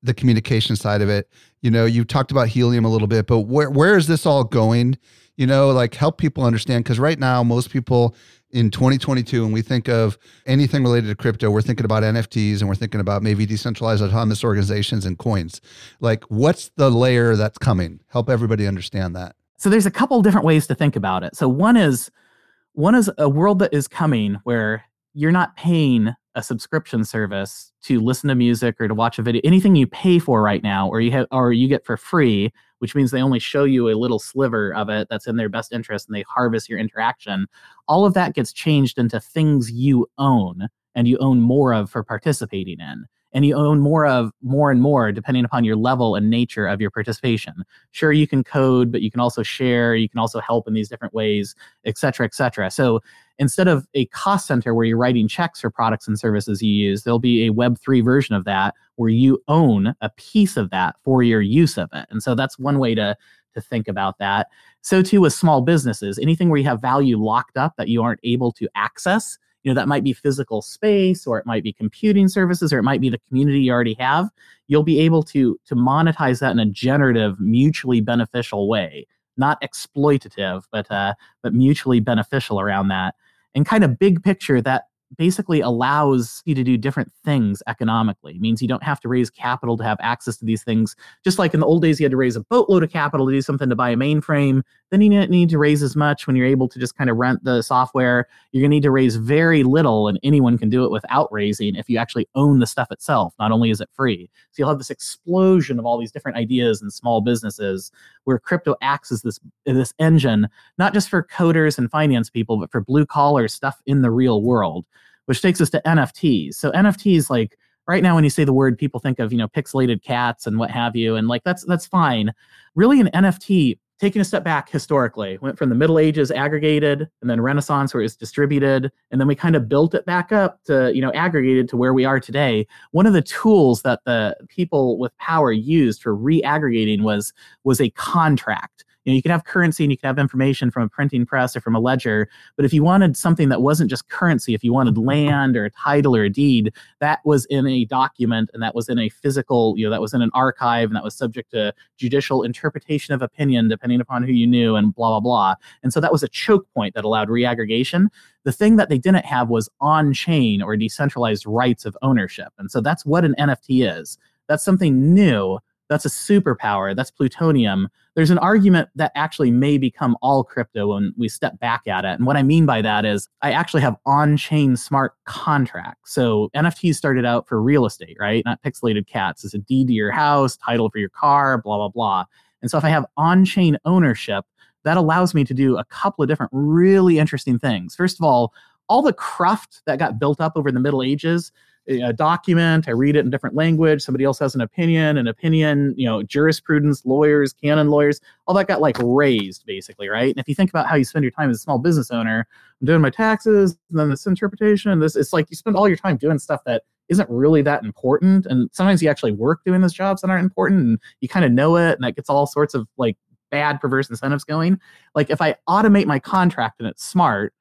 the communication side of it. You know, you talked about helium a little bit, but where where is this all going? You know, like help people understand because right now most people in 2022 and we think of anything related to crypto, we're thinking about NFTs and we're thinking about maybe decentralized autonomous organizations and coins. Like, what's the layer that's coming? Help everybody understand that. So there's a couple different ways to think about it. So one is one is a world that is coming where you're not paying a subscription service to listen to music or to watch a video. Anything you pay for right now, or you have, or you get for free, which means they only show you a little sliver of it that's in their best interest and they harvest your interaction. All of that gets changed into things you own and you own more of for participating in. And you own more of more and more depending upon your level and nature of your participation. Sure, you can code, but you can also share, you can also help in these different ways, et cetera, et cetera. So instead of a cost center where you're writing checks for products and services you use, there'll be a Web3 version of that where you own a piece of that for your use of it. And so that's one way to, to think about that. So too with small businesses, anything where you have value locked up that you aren't able to access, know, that might be physical space or it might be computing services or it might be the community you already have. You'll be able to to monetize that in a generative, mutually beneficial way, not exploitative, but uh, but mutually beneficial around that and kind of big picture that basically allows you to do different things economically. It means you don't have to raise capital to have access to these things. Just like in the old days, you had to raise a boatload of capital to do something to buy a mainframe. Then you don't need to raise as much when you're able to just kind of rent the software. You're going to need to raise very little, and anyone can do it without raising if you actually own the stuff itself. Not only is it free, so you'll have this explosion of all these different ideas and small businesses where crypto acts as this this engine, not just for coders and finance people, but for blue collar stuff in the real world which takes us to NFTs. So NFTs, like right now, when you say the word, people think of you know pixelated cats and what have you, and like that's that's fine. Really, an NFT, taking a step back historically, went from the Middle Ages aggregated, and then Renaissance where it was distributed, and then we kind of built it back up to you know aggregated to where we are today. One of the tools that the people with power used for re-aggregating was was a contract you know you can have currency and you can have information from a printing press or from a ledger but if you wanted something that wasn't just currency if you wanted mm-hmm. land or a title or a deed that was in a document and that was in a physical you know that was in an archive and that was subject to judicial interpretation of opinion depending upon who you knew and blah blah blah. And so that was a choke point that allowed reaggregation. The thing that they didn't have was on chain or decentralized rights of ownership. And so that's what an nft is. That's something new that's a superpower. That's plutonium. There's an argument that actually may become all crypto when we step back at it. And what I mean by that is I actually have on chain smart contracts. So NFTs started out for real estate, right? Not pixelated cats. It's a deed to your house, title for your car, blah, blah, blah. And so if I have on chain ownership, that allows me to do a couple of different really interesting things. First of all, all the cruft that got built up over the Middle Ages a document, I read it in different language, somebody else has an opinion, an opinion, you know, jurisprudence, lawyers, canon lawyers, all that got like razed basically, right? And if you think about how you spend your time as a small business owner, I'm doing my taxes, and then this interpretation, this it's like you spend all your time doing stuff that isn't really that important. And sometimes you actually work doing those jobs that aren't important and you kind of know it, and that gets all sorts of like bad perverse incentives going. Like if I automate my contract and it's smart,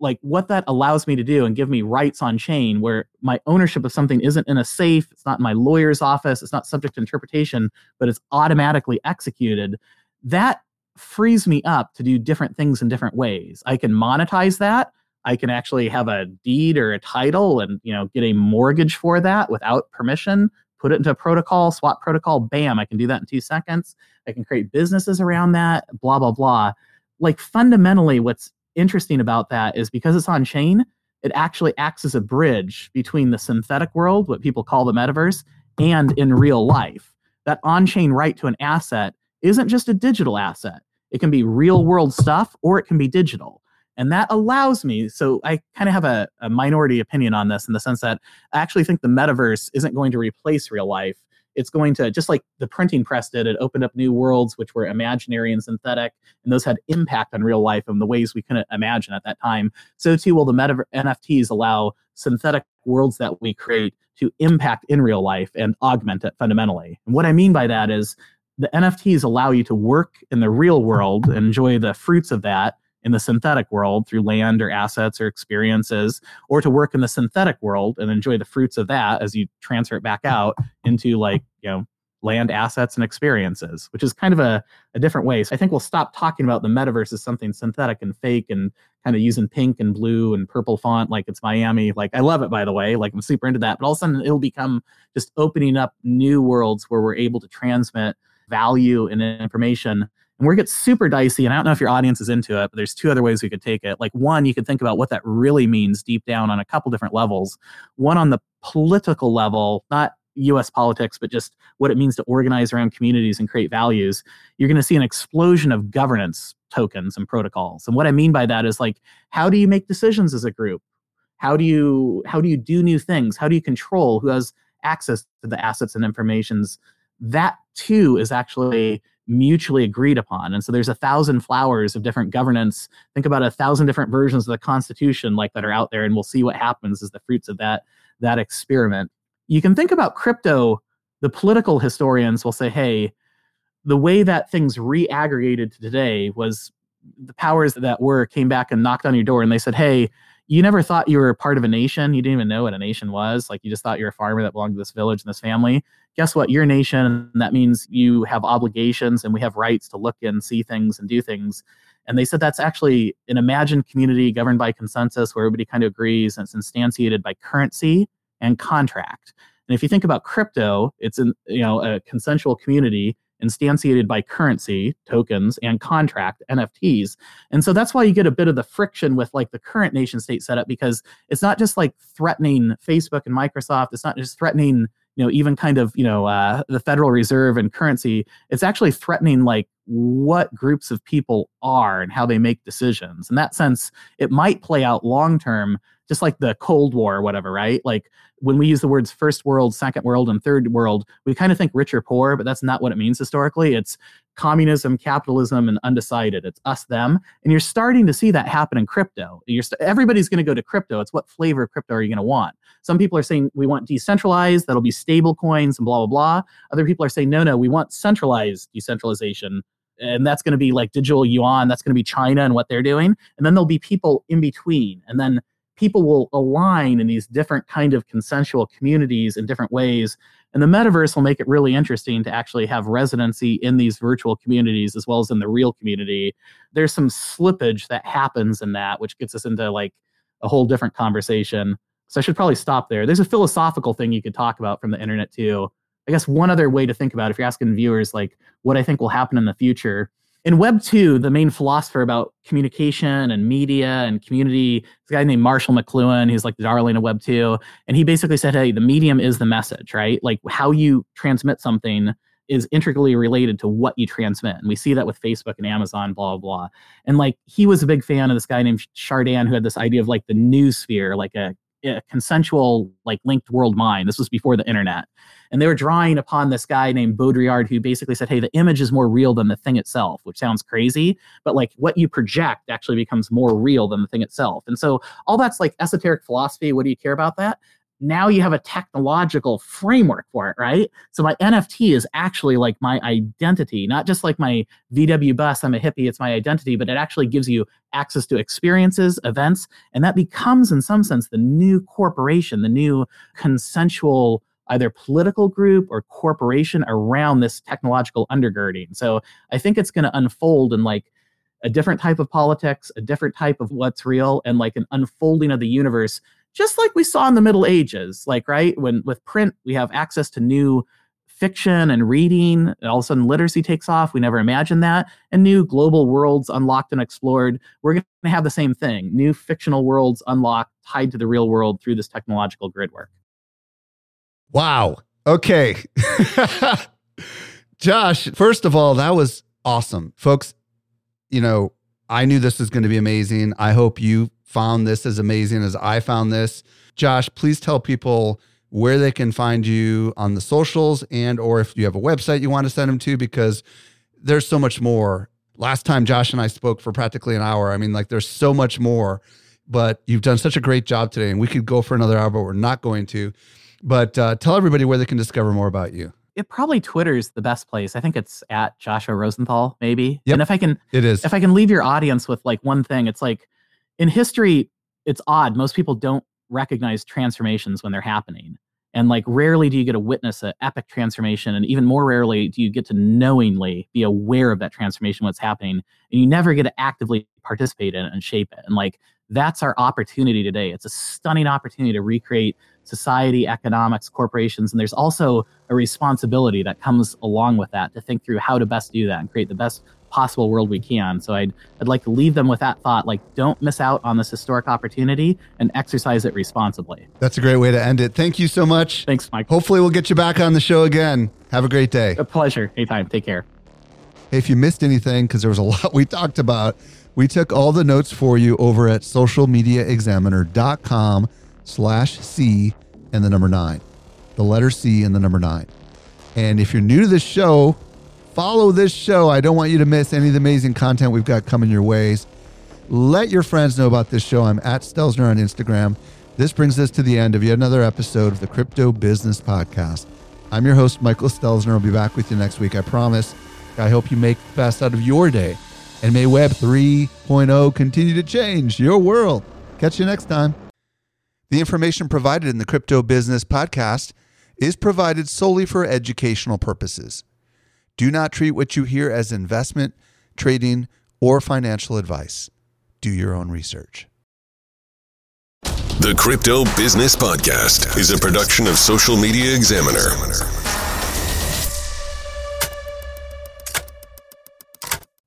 like what that allows me to do and give me rights on chain where my ownership of something isn't in a safe, it's not in my lawyer's office, it's not subject to interpretation, but it's automatically executed, that frees me up to do different things in different ways. I can monetize that. I can actually have a deed or a title and you know get a mortgage for that without permission, put it into a protocol, swap protocol, bam, I can do that in 2 seconds. I can create businesses around that, blah blah blah. Like fundamentally what's interesting about that is because it's on chain, it actually acts as a bridge between the synthetic world, what people call the metaverse, and in real life. That on chain right to an asset isn't just a digital asset, it can be real world stuff or it can be digital. And that allows me, so I kind of have a, a minority opinion on this in the sense that I actually think the metaverse isn't going to replace real life it's going to just like the printing press did it opened up new worlds which were imaginary and synthetic and those had impact on real life in the ways we couldn't imagine at that time. So too will the meta nfts allow synthetic worlds that we create to impact in real life and augment it fundamentally. And what i mean by that is the nfts allow you to work in the real world enjoy the fruits of that in the synthetic world through land or assets or experiences, or to work in the synthetic world and enjoy the fruits of that as you transfer it back out into like, you know, land assets and experiences, which is kind of a, a different way. So I think we'll stop talking about the metaverse as something synthetic and fake and kind of using pink and blue and purple font like it's Miami. Like I love it by the way. Like I'm super into that. But all of a sudden it'll become just opening up new worlds where we're able to transmit value and information and where it gets super dicey, and I don't know if your audience is into it, but there's two other ways we could take it. Like, one, you could think about what that really means deep down on a couple different levels. One on the political level, not US politics, but just what it means to organize around communities and create values. You're going to see an explosion of governance tokens and protocols. And what I mean by that is like, how do you make decisions as a group? How do you how do you do new things? How do you control who has access to the assets and informations? That too is actually mutually agreed upon. And so there's a thousand flowers of different governance. Think about a thousand different versions of the Constitution like that are out there, and we'll see what happens as the fruits of that that experiment. You can think about crypto. The political historians will say, "Hey, the way that things reaggregated to today was the powers that were came back and knocked on your door, and they said, "Hey." You never thought you were part of a nation. You didn't even know what a nation was. Like you just thought you're a farmer that belonged to this village and this family. Guess what? You're a nation. And that means you have obligations and we have rights to look and see things and do things. And they said that's actually an imagined community governed by consensus where everybody kind of agrees and it's instantiated by currency and contract. And if you think about crypto, it's in you know a consensual community instantiated by currency, tokens, and contract, NFTs. And so that's why you get a bit of the friction with like the current nation state setup because it's not just like threatening Facebook and Microsoft, it's not just threatening you know even kind of you know uh, the federal reserve and currency. It's actually threatening like what groups of people are and how they make decisions. In that sense it might play out long term just like the Cold War or whatever, right? Like when we use the words first world, second world, and third world, we kind of think rich or poor, but that's not what it means historically. It's communism, capitalism, and undecided. It's us, them. And you're starting to see that happen in crypto. St- everybody's going to go to crypto. It's what flavor of crypto are you going to want? Some people are saying we want decentralized, that'll be stable coins and blah, blah, blah. Other people are saying, no, no, we want centralized decentralization and that's going to be like digital yuan that's going to be china and what they're doing and then there'll be people in between and then people will align in these different kind of consensual communities in different ways and the metaverse will make it really interesting to actually have residency in these virtual communities as well as in the real community. There's some slippage that happens in that which gets us into like a whole different conversation. So i should probably stop there. There's a philosophical thing you could talk about from the internet too. I guess one other way to think about it, if you're asking viewers like what i think will happen in the future in Web 2, the main philosopher about communication and media and community, this guy named Marshall McLuhan, he's like the darling of Web 2. And he basically said, hey, the medium is the message, right? Like how you transmit something is intricately related to what you transmit. And we see that with Facebook and Amazon, blah, blah, blah. And like he was a big fan of this guy named Chardin who had this idea of like the noosphere, like a a consensual, like linked world mind. This was before the internet. And they were drawing upon this guy named Baudrillard who basically said, hey, the image is more real than the thing itself, which sounds crazy, but like what you project actually becomes more real than the thing itself. And so all that's like esoteric philosophy. What do you care about that? Now you have a technological framework for it, right? So my NFT is actually like my identity, not just like my VW bus, I'm a hippie, it's my identity, but it actually gives you access to experiences, events, and that becomes, in some sense, the new corporation, the new consensual either political group or corporation around this technological undergirding. So I think it's going to unfold in like a different type of politics, a different type of what's real, and like an unfolding of the universe just like we saw in the Middle Ages, like, right? When with print, we have access to new fiction and reading. And all of a sudden, literacy takes off. We never imagined that. And new global worlds unlocked and explored. We're going to have the same thing new fictional worlds unlocked, tied to the real world through this technological grid work. Wow. Okay. *laughs* Josh, first of all, that was awesome. Folks, you know, I knew this was going to be amazing. I hope you found this as amazing as I found this. Josh, please tell people where they can find you on the socials and or if you have a website you want to send them to because there's so much more. Last time Josh and I spoke for practically an hour. I mean like there's so much more, but you've done such a great job today and we could go for another hour but we're not going to. But uh, tell everybody where they can discover more about you it probably Twitter's the best place. I think it's at Joshua Rosenthal, maybe. Yep, and if I can, it is. If I can leave your audience with like one thing, it's like in history, it's odd. Most people don't recognize transformations when they're happening. And like rarely do you get to witness an epic transformation. And even more rarely do you get to knowingly be aware of that transformation, what's happening. And you never get to actively participate in it and shape it. And like that's our opportunity today. It's a stunning opportunity to recreate society, economics, corporations. And there's also a responsibility that comes along with that to think through how to best do that and create the best possible world we can. So I'd I'd like to leave them with that thought like don't miss out on this historic opportunity and exercise it responsibly. That's a great way to end it. Thank you so much. Thanks, Mike. Hopefully we'll get you back on the show again. Have a great day. A pleasure. Anytime. Take care. Hey, if you missed anything because there was a *laughs* lot we talked about, we took all the notes for you over at socialmediaexaminer.com slash C and the number nine. The letter C and the number nine. And if you're new to this show, Follow this show. I don't want you to miss any of the amazing content we've got coming your ways. Let your friends know about this show. I'm at Stelzner on Instagram. This brings us to the end of yet another episode of the Crypto Business Podcast. I'm your host, Michael Stelzner. I'll be back with you next week. I promise. I hope you make the best out of your day. And may Web 3.0 continue to change your world. Catch you next time. The information provided in the Crypto Business Podcast is provided solely for educational purposes. Do not treat what you hear as investment, trading, or financial advice. Do your own research. The Crypto Business Podcast is a production of Social Media Examiner.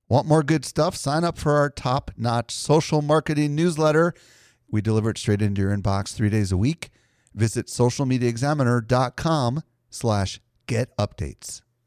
Want more good stuff? Sign up for our top notch social marketing newsletter. We deliver it straight into your inbox three days a week. Visit socialmediaexaminer.com slash get updates.